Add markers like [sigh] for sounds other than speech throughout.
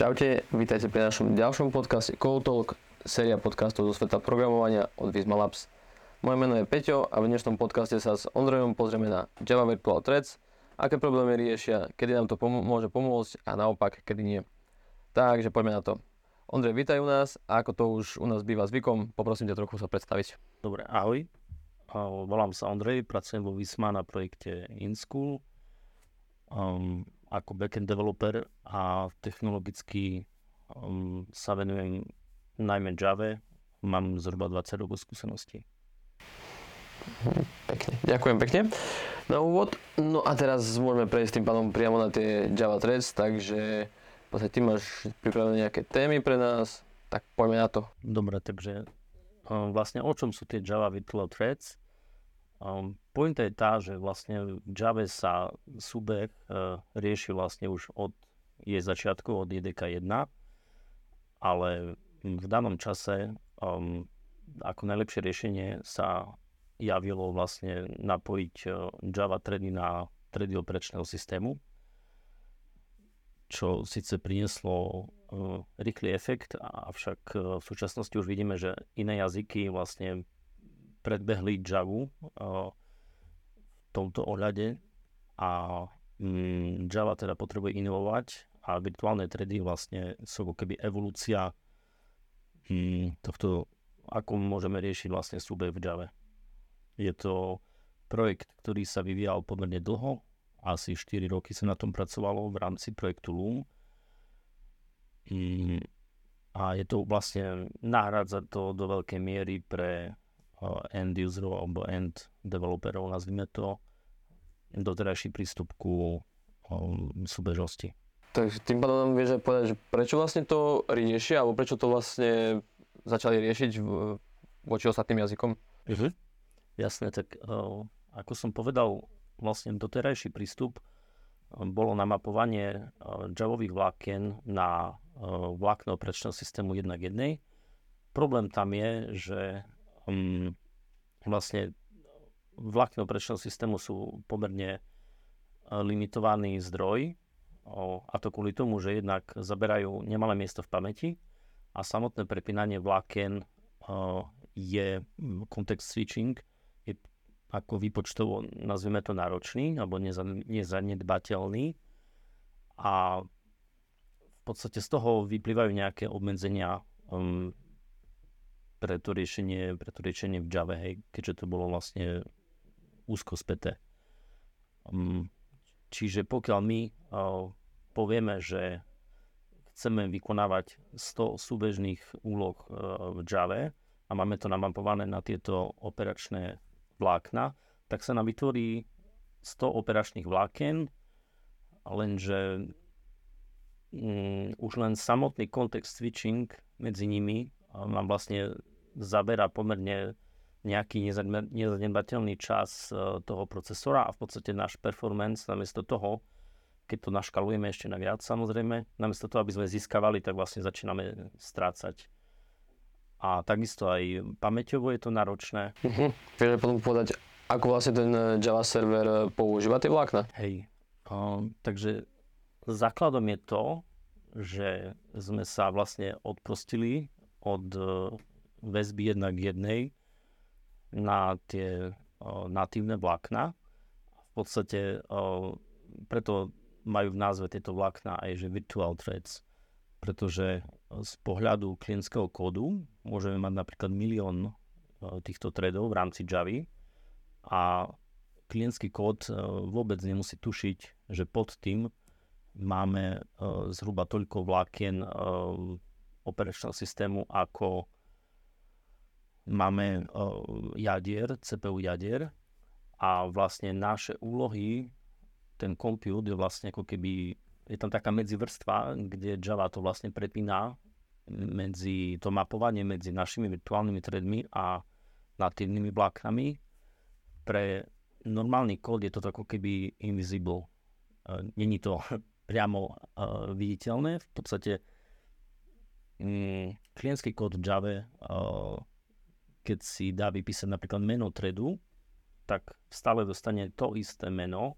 Čaute, vítajte pri našom ďalšom podcaste Code Talk, séria podcastov zo sveta programovania od Visma Labs. Moje meno je Peťo a v dnešnom podcaste sa s Ondrejom pozrieme na Java Virtual Threads, aké problémy riešia, kedy nám to pom- môže pomôcť a naopak, kedy nie. Takže poďme na to. Ondrej, vítaj u nás a ako to už u nás býva zvykom, poprosím ťa trochu sa predstaviť. Dobre, ahoj. Volám sa Ondrej, pracujem vo Visma na projekte InSchool. Um, ako backend developer a technologicky um, sa venujem najmä Java. Mám zhruba 20 rokov skúseností. Pekne, ďakujem pekne. Na úvod, no a teraz môžeme prejsť tým pádom priamo na tie Java Threads, takže v ty máš pripravené nejaké témy pre nás, tak poďme na to. Dobre, takže um, vlastne o čom sú tie Java Virtual Threads? Um, pointa je tá, že vlastne Java sa súbeh uh, rieši vlastne už od jej začiatku, od JDK 1, ale v danom čase um, ako najlepšie riešenie sa javilo vlastne napojiť uh, Java thready na thready operačného systému, čo síce prinieslo uh, rýchly efekt, avšak uh, v súčasnosti už vidíme, že iné jazyky vlastne predbehli Javu v tomto ohľade a mm, Java teda potrebuje inovovať a virtuálne tredy vlastne sú ako keby evolúcia mm, tohto, ako môžeme riešiť vlastne súbeh v Java. Je to projekt, ktorý sa vyvíjal pomerne dlho, asi 4 roky sa na tom pracovalo v rámci projektu Loom. Mm, a je to vlastne náhradza to do veľkej miery pre end userov alebo end developerov, nazvime to, doterajší prístup ku súbežnosti. Takže tým pádom vieš povedať, že prečo vlastne to riešia, alebo prečo to vlastne začali riešiť v, voči ostatným jazykom? Uh-huh. Jasné, tak uh, ako som povedal, vlastne doterajší prístup bolo namapovanie javových vlákien na vlákno operačného systému 1 k 1. Problém tam je, že um, vlastne vlákne operačného systému sú pomerne e, limitovaný zdroj, a to kvôli tomu, že jednak zaberajú nemalé miesto v pamäti a samotné prepínanie vlákien o, je kontext switching, je ako výpočtovo, nazvime to náročný alebo nezanedbateľný. A v podstate z toho vyplývajú nejaké obmedzenia um, pre to riešenie, pre to riešenie v Java, hej, keďže to bolo vlastne úzko späté. Um, čiže pokiaľ my uh, povieme, že chceme vykonávať 100 súbežných úloh uh, v Java a máme to namapované na tieto operačné vlákna, tak sa nám vytvorí 100 operačných vláken, lenže um, už len samotný kontext switching medzi nimi nám vlastne zabera pomerne nejaký nezanedbateľný čas e, toho procesora a v podstate náš performance namiesto toho, keď to naškalujeme ešte na viac samozrejme, namiesto toho, aby sme získavali, tak vlastne začíname strácať. A takisto aj pamäťovo je to náročné. Uh-huh. Vieš potom povedať, ako vlastne ten e, Java server e, používa tie vlákna? Hej, um, takže základom je to, že sme sa vlastne odprostili od väzby jednak jednej na tie o, natívne vlákna. V podstate o, preto majú v názve tieto vlákna aj že virtual threads, pretože z pohľadu klientského kódu môžeme mať napríklad milión týchto threadov v rámci Javy a klientský kód vôbec nemusí tušiť, že pod tým máme zhruba toľko vlákien operačného systému ako máme jadier, CPU jadier a vlastne naše úlohy, ten compute je vlastne ako keby, je tam taká medzivrstva, kde Java to vlastne prepína medzi to mapovanie medzi našimi virtuálnymi threadmi a natívnymi vláknami. Pre normálny kód je to ako keby invisible. Není to [laughs] priamo viditeľné. V podstate mm, klientský kód v Java keď si dá vypísať napríklad meno tredu, tak stále dostane to isté meno,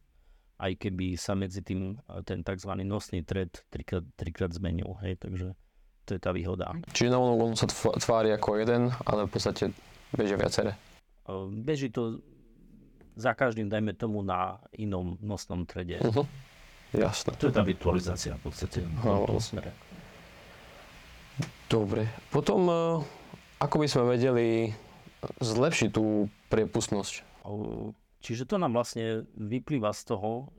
aj keby sa medzi tým uh, ten tzv. nosný thread trikrát, trikrát zmenil. Hej, takže to je tá výhoda. Čiže na on sa tv- tvári ako jeden, ale v podstate bežia viaceré. Uh, beží to za každým, dajme tomu, na inom nosnom trede. Uh-huh. Jasné. To je tá virtualizácia v podstate v Áno. tomto smere. Dobre. Potom, e, ako by sme vedeli zlepšiť tú priepustnosť? Čiže to nám vlastne vyplýva z toho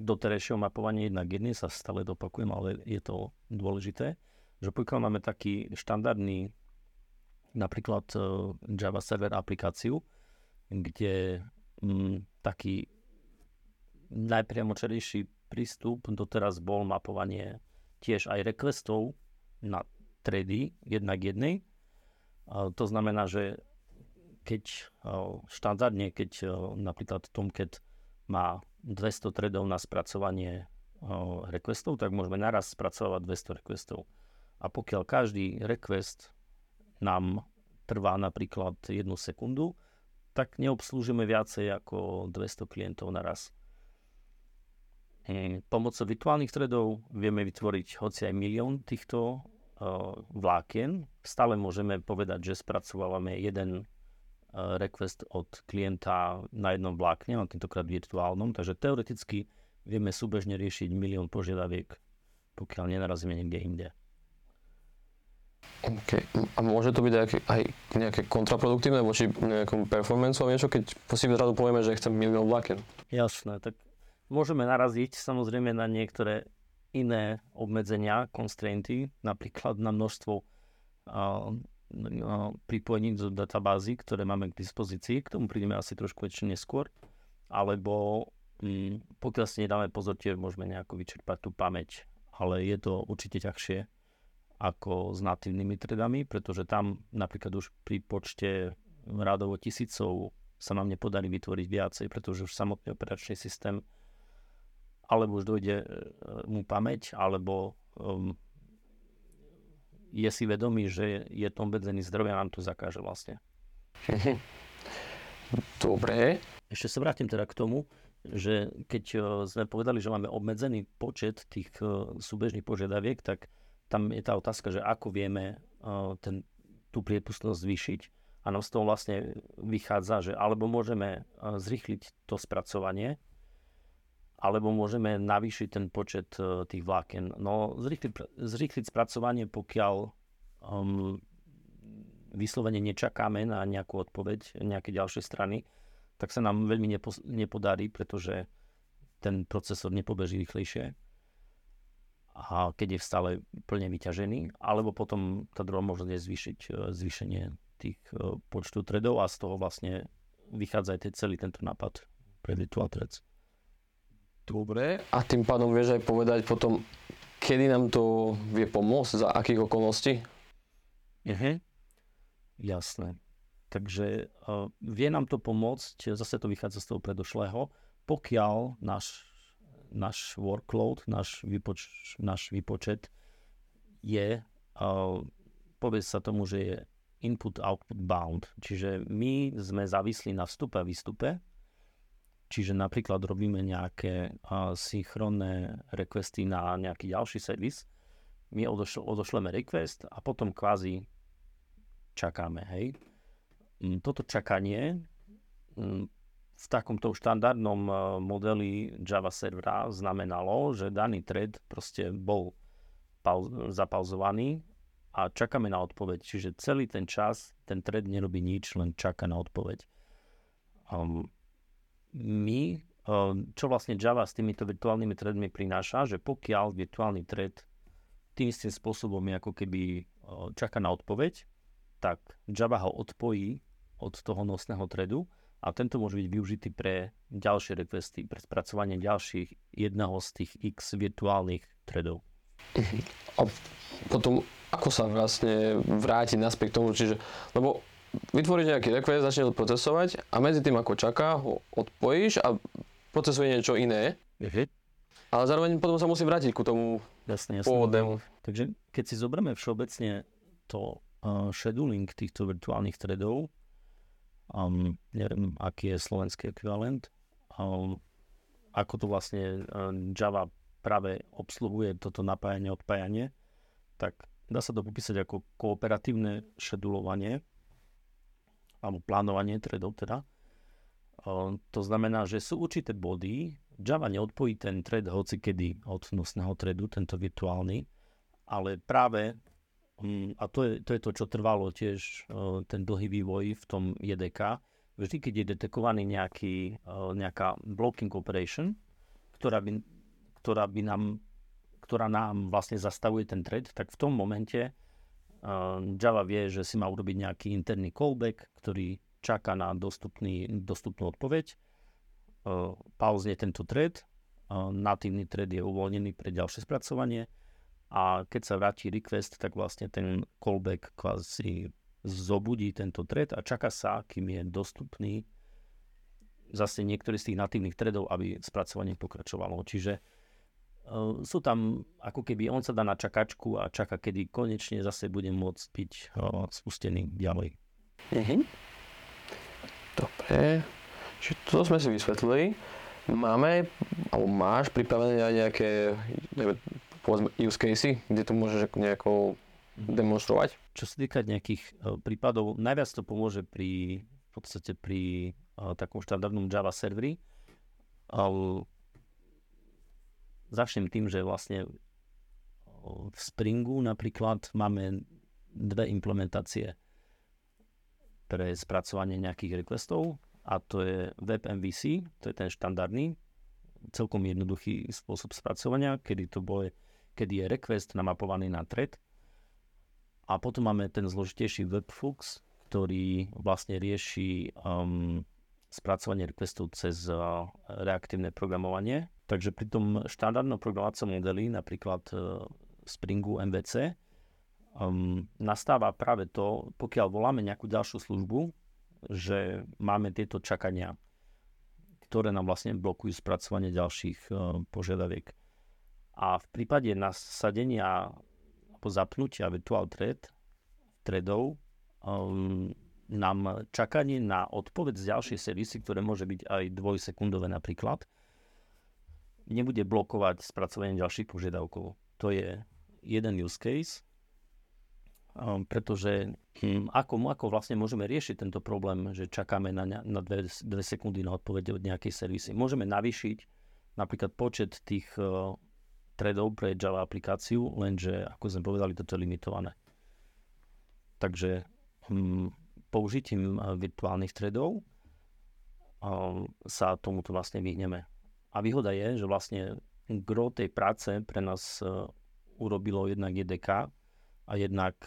doterajšieho mapovania jednak jedný, sa stále dopakujem, ale je to dôležité, že pokiaľ máme taký štandardný napríklad e, Java server aplikáciu, kde mm, taký najpriamočerejší prístup doteraz bol mapovanie tiež aj requestov na tredy jednak jednej. To znamená, že keď štandardne, keď napríklad Tomcat má 200 threadov na spracovanie requestov, tak môžeme naraz spracovať 200 requestov. A pokiaľ každý request nám trvá napríklad jednu sekundu, tak neobslúžime viacej ako 200 klientov naraz. Mm, Pomocou virtuálnych threadov vieme vytvoriť hoci aj milión týchto vlákien. Stále môžeme povedať, že spracovávame jeden uh, request od klienta na jednom vlákne, ale tentokrát virtuálnom, takže teoreticky vieme súbežne riešiť milión požiadaviek, pokiaľ nenarazíme niekde inde. Okay. A môže to byť aj, aj nejaké kontraproduktívne voči nejakom performanceu niečo, keď si zrazu povieme, že chcem milión vlákien? Jasné, tak môžeme naraziť samozrejme na niektoré iné obmedzenia, constrainty, napríklad na množstvo pripojení do databázy, ktoré máme k dispozícii. K tomu prídeme asi trošku ešte neskôr. Alebo mm, pokiaľ si nedáme pozor, tiež môžeme nejako vyčerpať tú pamäť. Ale je to určite ťažšie ako s natívnymi tredami, pretože tam napríklad už pri počte rádovo tisícov sa nám nepodarí vytvoriť viacej, pretože už samotný operačný systém alebo už dojde e, mu pamäť, alebo um, je si vedomý, že je to obmedzený zdroj a nám to zakáže vlastne. [laughs] Dobre. Ešte sa vrátim teda k tomu, že keď uh, sme povedali, že máme obmedzený počet tých uh, súbežných požiadaviek, tak tam je tá otázka, že ako vieme ten, tú priepustnosť zvýšiť. A nám z toho vlastne vychádza, že alebo môžeme zrýchliť to spracovanie, alebo môžeme navýšiť ten počet uh, tých vláken. No zrýchliť, zrýchliť spracovanie, pokiaľ um, vyslovene nečakáme na nejakú odpoveď nejakej ďalšej strany, tak sa nám veľmi nepo, nepodarí, pretože ten procesor nepobeží rýchlejšie a keď je stále plne vyťažený, alebo potom tá druhá možnosť je zvýšiť e, zvýšenie tých e, počtu threadov a z toho vlastne vychádza aj celý tento nápad pre Virtual Threads. Dobre. A tým pádom vieš aj povedať potom, kedy nám to vie pomôcť, za akých okolností? Uh-huh. Jasné. Takže uh, vie nám to pomôcť, zase to vychádza z toho predošlého, pokiaľ náš, náš workload, náš, vypoč, náš výpočet je, uh, povie sa tomu, že je input-output bound. Čiže my sme závislí na vstupe a výstupe, čiže napríklad robíme nejaké uh, synchronné requesty na nejaký ďalší servis, my odošl- odošleme request a potom kvázi čakáme, hej. Mm, Toto čakanie mm, v takomto štandardnom eh, modeli Java servera znamenalo, že daný thread proste bol pauz- zapauzovaný a čakáme na odpoveď. Čiže celý ten čas ten thread nerobí nič, len čaká na odpoveď. Um, my, um, čo vlastne Java s týmito virtuálnymi threadmi prináša, že pokiaľ virtuálny thread tým istým spôsobom ako keby uh, čaká na odpoveď, tak Java ho odpojí od toho nosného threadu a tento môže byť využitý pre ďalšie requesty, pre spracovanie ďalších jedného z tých x virtuálnych threadov. A potom, ako sa vlastne vrátiť naspäť k tomu, čiže, lebo vytvoríš nejaký request, začne to procesovať a medzi tým, ako čaká, ho odpojíš a procesuje niečo iné, ale zároveň potom sa musí vrátiť ku tomu Jasne, jasne. pôvodnému. Takže keď si zoberieme všeobecne to uh, scheduling týchto virtuálnych threadov, um, neviem, aký je slovenský ekvivalent, um, ako to vlastne uh, Java práve obsluhuje toto napájanie, odpájanie, tak dá sa to popísať ako kooperatívne šedulovanie alebo plánovanie threadov teda. Uh, to znamená, že sú určité body, Java neodpojí ten thread hoci kedy od nosného threadu, tento virtuálny, ale práve um, a to je, to je to, čo trvalo tiež uh, ten dlhý vývoj v tom JDK, vždy, keď je detekovaný nejaký, uh, nejaká blocking operation, ktorá by, ktorá by nám ktorá nám vlastne zastavuje ten thread, tak v tom momente Java vie, že si má urobiť nejaký interný callback, ktorý čaká na dostupný, dostupnú odpoveď, uh, pauzne tento thread, uh, natívny thread je uvoľnený pre ďalšie spracovanie. A keď sa vráti request, tak vlastne ten callback kvázi zobudí tento thread a čaká sa, kým je dostupný zase niektorý z tých natívnych threadov, aby spracovanie pokračovalo. Čiže sú tam, ako keby on sa dá na čakačku a čaká, kedy konečne zase bude môcť byť uh, spustený ďalej. Mhm. Dobre, čiže to sme si vysvetlili. Máme, alebo máš pripravené aj nejaké, neviem, povedzme, use casey, kde to môžeš nejako demonstrovať? Čo sa týka nejakých uh, prípadov, najviac to pomôže pri, v podstate pri uh, takom štandardnom Java serveri. Uh, Začnem tým, že vlastne v Springu napríklad máme dve implementácie pre spracovanie nejakých requestov a to je WebMVC, to je ten štandardný, celkom jednoduchý spôsob spracovania, kedy to bol, kedy je request namapovaný na thread. A potom máme ten zložitejší webflux, ktorý vlastne rieši um, spracovanie requestov cez uh, reaktívne programovanie Takže pri tom štandardnom programovacom modeli, napríklad uh, Springu MVC, um, nastáva práve to, pokiaľ voláme nejakú ďalšiu službu, že máme tieto čakania, ktoré nám vlastne blokujú spracovanie ďalších uh, požiadaviek. A v prípade nasadenia alebo zapnutia virtual thread, threadov, um, nám čakanie na odpoveď z ďalšej servisy, ktoré môže byť aj dvojsekundové napríklad, nebude blokovať spracovanie ďalších požiadavkov. To je jeden use case, um, pretože hm, ako, ako vlastne môžeme riešiť tento problém, že čakáme na, na dve, dve sekundy na odpoveď od nejakej servisy. Môžeme navýšiť napríklad počet tých uh, threadov pre Java aplikáciu, lenže ako sme povedali, toto je limitované. Takže hm, použitím uh, virtuálnych threadov um, sa tomuto vlastne vyhneme. A výhoda je, že vlastne gro tej práce pre nás uh, urobilo jednak JDK a jednak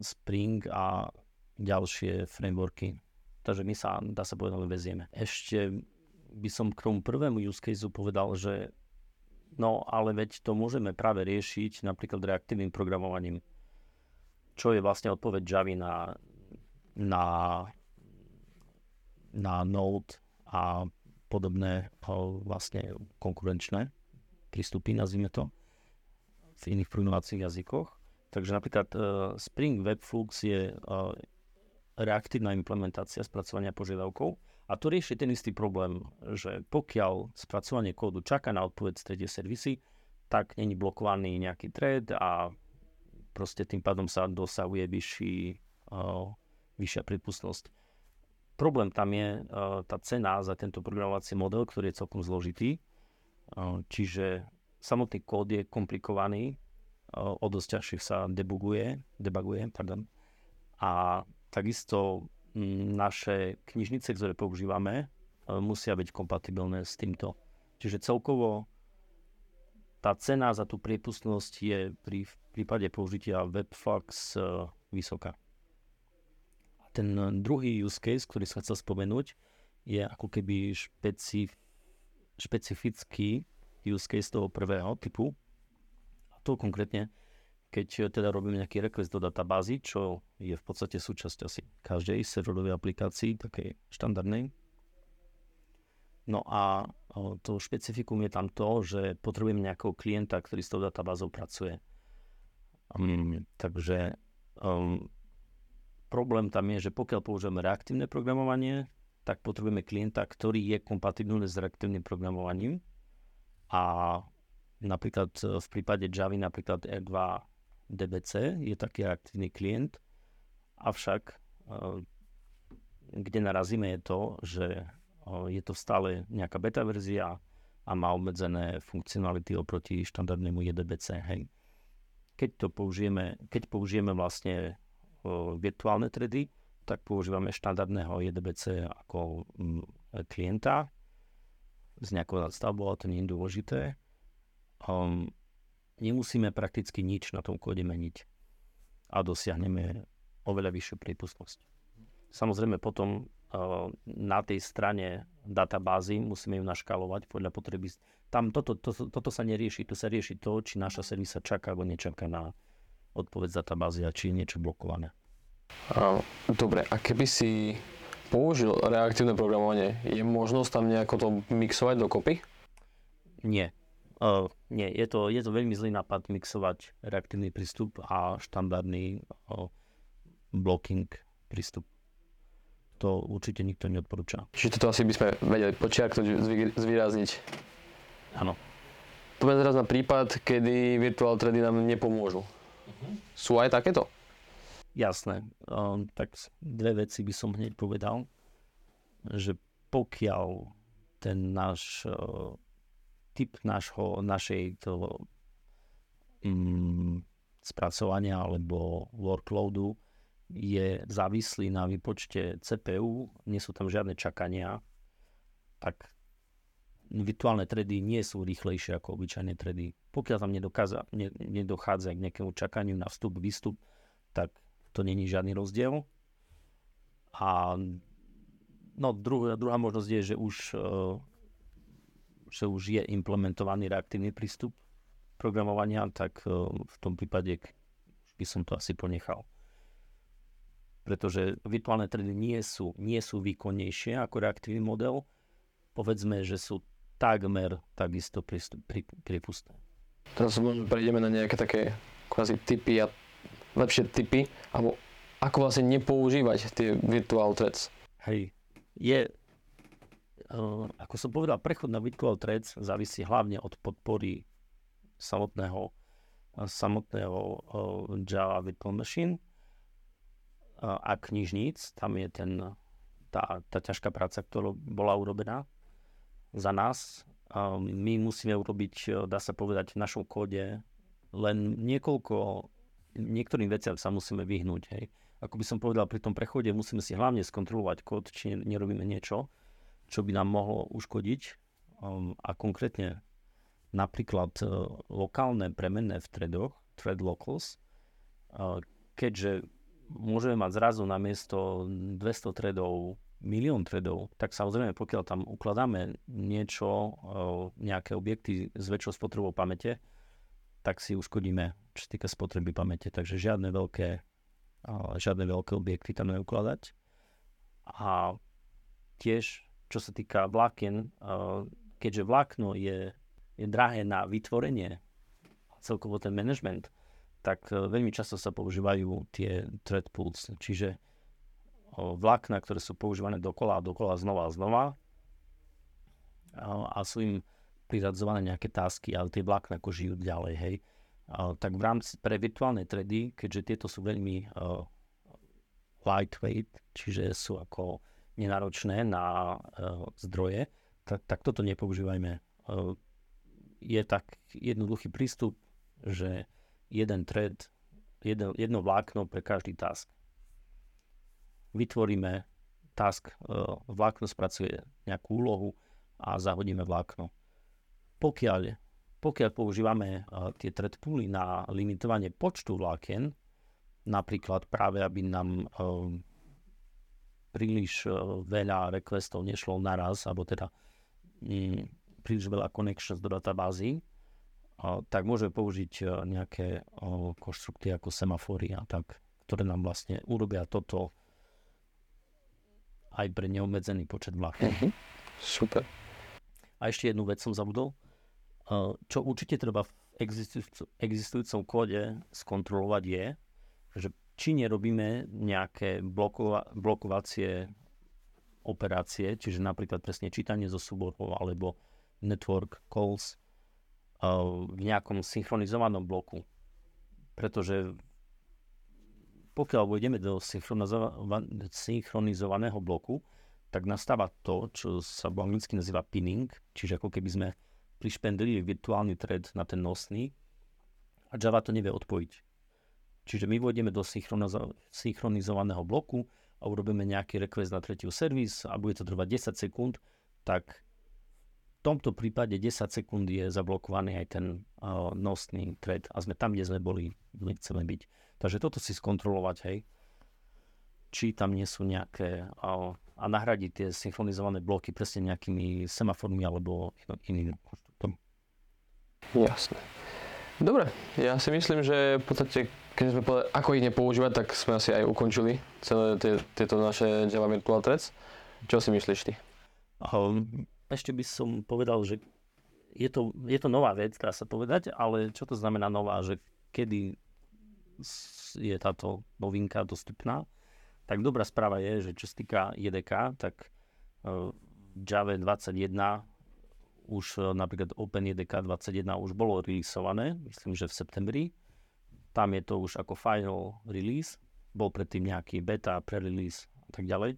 Spring a ďalšie frameworky. Takže my sa, dá sa povedať, vezieme. Ešte by som k tomu prvému use case povedal, že no ale veď to môžeme práve riešiť napríklad reaktívnym programovaním. Čo je vlastne odpoveď Java na, na, na Node a podobné vlastne konkurenčné prístupy, nazvime to, v iných programovacích jazykoch. Takže napríklad uh, Spring Webflux je uh, reaktívna implementácia spracovania požiadavkov a to rieši ten istý problém, že pokiaľ spracovanie kódu čaká na odpoveď z tretej servisy, tak není blokovaný nejaký thread a proste tým pádom sa dosahuje vyšší, uh, vyššia prípustnosť. Problém tam je uh, tá cena za tento programovací model, ktorý je celkom zložitý. Uh, čiže samotný kód je komplikovaný, uh, o dosť ťažšie sa debuguje, debuguje pardon. a takisto m, naše knižnice, ktoré používame, musia byť kompatibilné s týmto. Čiže celkovo tá cena za tú priepustnosť je pri v prípade použitia Webflux uh, vysoká ten eh, druhý use case, ktorý sa chcel spomenúť, je ako keby špecif, špecifický use case toho prvého typu. A to konkrétne, keď eh, teda robíme nejaký request do databázy, čo je v podstate súčasť asi každej serverovej aplikácii, takej štandardnej. No a eh, to špecifikum je tam to, že potrebujeme nejakého klienta, ktorý s tou databázou pracuje. Um, takže um, Problém tam je, že pokiaľ používame reaktívne programovanie, tak potrebujeme klienta, ktorý je kompatibilný s reaktívnym programovaním. A napríklad v prípade Java napríklad R2 DBC je taký aktívny klient, avšak kde narazíme je to, že je to stále nejaká beta verzia a má obmedzené funkcionality oproti štandardnému JDBC. Hej. Keď to použijeme, keď použijeme vlastne virtuálne tredy, tak používame štandardného JDBC ako mm, klienta s nejakou nadstavbou, ale to nie je dôležité. Um, nemusíme prakticky nič na tom kóde meniť a dosiahneme oveľa vyššiu prípustnosť. Samozrejme potom uh, na tej strane databázy musíme ju naškalovať podľa potreby. Tam toto, to, toto sa nerieši, to sa rieši to, či naša servisa čaká alebo nečaká na odpoveď z databázy a či je niečo blokované. Dobre, a keby si použil reaktívne programovanie, je možnosť tam nejako to mixovať dokopy? Nie. Uh, nie, je to, je to veľmi zlý nápad mixovať reaktívny prístup a štandardný uh, blocking prístup to určite nikto neodporúča. Čiže toto asi by sme vedeli počiarknúť, zvýrazniť. Áno. Poďme teraz na prípad, kedy virtual trady nám nepomôžu. Uh-huh. Sú aj takéto? Jasné. Um, tak dve veci by som hneď povedal, že pokiaľ ten náš uh, typ nášho, našej to, um, spracovania alebo workloadu je závislý na výpočte CPU, nie sú tam žiadne čakania, tak virtuálne tredy nie sú rýchlejšie ako obyčajné tredy. Pokiaľ tam nedokáza, ne, nedochádza k nejakému čakaniu na vstup, výstup, tak to není žiadny rozdiel. A no, druhá, druhá možnosť je, že už, uh, že už je implementovaný reaktívny prístup programovania, tak uh, v tom prípade by som to asi ponechal pretože virtuálne tredy nie sú, nie sú výkonnejšie ako reaktívny model. Povedzme, že sú takmer takisto prípustné. Teraz prejdeme na nejaké také kvázi typy a lepšie typy, alebo ako vlastne nepoužívať tie virtual threads. Hej, je, uh, ako som povedal, prechod na virtual threads závisí hlavne od podpory samotného, samotného uh, Java Virtual Machine a knižníc. Tam je ten, tá, tá ťažká práca, ktorá bola urobená za nás. My musíme urobiť, dá sa povedať, v našom kóde len niekoľko, niektorým veciam sa musíme vyhnúť. Hej. Ako by som povedal, pri tom prechode musíme si hlavne skontrolovať kód, či nerobíme niečo, čo by nám mohlo uškodiť. A konkrétne napríklad e, lokálne premenné v threadoch, thread locals, keďže môžeme mať zrazu na miesto 200 tredov milión tredov, tak samozrejme, pokiaľ tam ukladáme niečo, nejaké objekty s väčšou spotrebou pamäte, tak si uškodíme, čo týka spotreby pamäte. Takže žiadne veľké, žiadne veľké objekty tam neukladať. A tiež, čo sa týka vlákien, keďže vlákno je, je drahé na vytvorenie, celkovo ten management, tak e, veľmi často sa používajú tie thread pools, čiže vlákna, ktoré sú používané dokola a dokola znova a znova a sú im priradzované nejaké tásky, ale tie vlákna ako žijú ďalej, hej. Tak v rámci pre virtuálne tredy, keďže tieto sú veľmi uh, lightweight, čiže sú ako nenáročné na uh, zdroje, tak, tak toto nepoužívajme. Uh, je tak jednoduchý prístup, že jeden thread, jedno, jedno vlákno pre každý task. Vytvoríme task, e, vlákno spracuje nejakú úlohu a zahodíme vlákno. Pokiaľ, pokiaľ používame e, tie thread pooly na limitovanie počtu vlákien, napríklad práve aby nám e, príliš veľa requestov nešlo naraz, alebo teda mm, príliš veľa connections do databázy, tak môžeme použiť nejaké konštrukty ako semafory a tak, ktoré nám vlastne urobia toto aj pre neobmedzený počet vlákien. Uh-huh. Super. A ešte jednu vec som zabudol. Čo určite treba v existujúcom kóde skontrolovať je, že či nerobíme nejaké blokova, blokovacie operácie, čiže napríklad presne čítanie zo súborov alebo network calls, v nejakom synchronizovanom bloku. Pretože pokiaľ vôjdeme do synchronizovaného bloku, tak nastáva to, čo sa po anglicky nazýva pinning, čiže ako keby sme prišpendili virtuálny thread na ten nosný a Java to nevie odpojiť. Čiže my vôjdeme do synchronizovaného bloku a urobíme nejaký request na tretiu servis a bude to trvať 10 sekúnd, tak v tomto prípade 10 sekúnd je zablokovaný aj ten uh, nosný thread a sme tam, kde sme boli, kde chceme byť. Takže toto si skontrolovať, hej, či tam nie sú nejaké uh, a nahradiť tie synchronizované bloky presne nejakými semaformi alebo iným konštruktom. Jasné. Dobre, ja si myslím, že v podstate, keď sme povedali, ako ich nepoužívať, tak sme asi aj ukončili celé tie, tieto naše Java Virtual Threads. Čo si myslíš ty? Um, ešte by som povedal, že je to, je to nová vec, dá sa povedať, ale čo to znamená nová, že kedy je táto novinka dostupná? tak dobrá správa je, že čo sa týka JDK, tak v Java 21 už e, napríklad OpenJDK 21 už bolo releaseované, myslím, že v septembri. Tam je to už ako final release, bol predtým nejaký beta, pre-release a tak ďalej.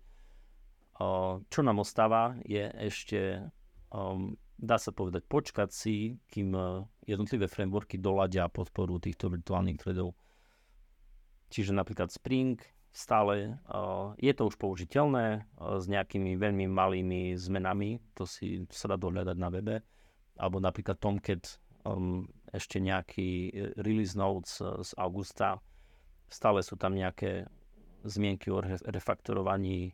Čo nám ostáva je ešte, dá sa povedať, počkať si, kým e, jednotlivé frameworky doladia podporu týchto virtuálnych threadov. Čiže napríklad Spring stále je to už použiteľné uh, s nejakými veľmi malými zmenami, to si sa dá dohľadať na webe, alebo napríklad Tomcat, ešte nejaký e, release notes z augusta, stále sú tam nejaké zmienky o refaktorovaní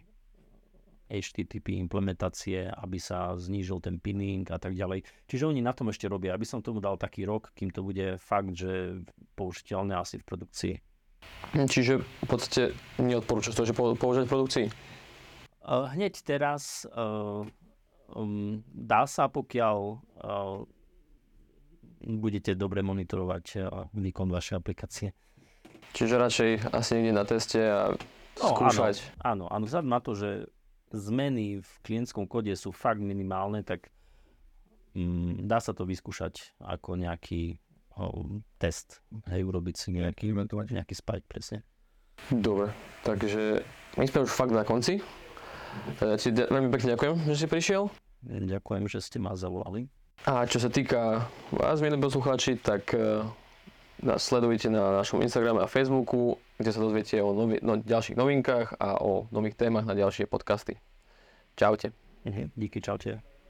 HTTP implementácie, aby sa znížil ten pinning a tak ďalej. Čiže oni na tom ešte robia. Aby som tomu dal taký rok, kým to bude fakt, že použiteľné asi v produkcii. Čiže v podstate neodporúčaš to, že používať v produkcii? Uh, hneď teraz uh, um, dá sa, pokiaľ uh, budete dobre monitorovať uh, výkon vašej aplikácie. Čiže radšej asi niekde na teste a skúšať. No, áno, áno, áno. Vzhľadom na to, že zmeny v klientskom kóde sú fakt minimálne, tak um, dá sa to vyskúšať ako nejaký test, hej, urobiť si nejaký, nejaký spike presne. Dobre, takže my sme už fakt na konci. Ja ti veľmi pekne ďakujem, že si prišiel. Ďakujem, že ste ma zavolali. A čo sa týka vás, milí poslucháči, tak uh, nás sledujte na našom Instagrame a Facebooku, kde sa dozviete o novi- no, ďalších novinkách a o nových témach na ďalšie podcasty. Čaute. Mhm, díky, čaute.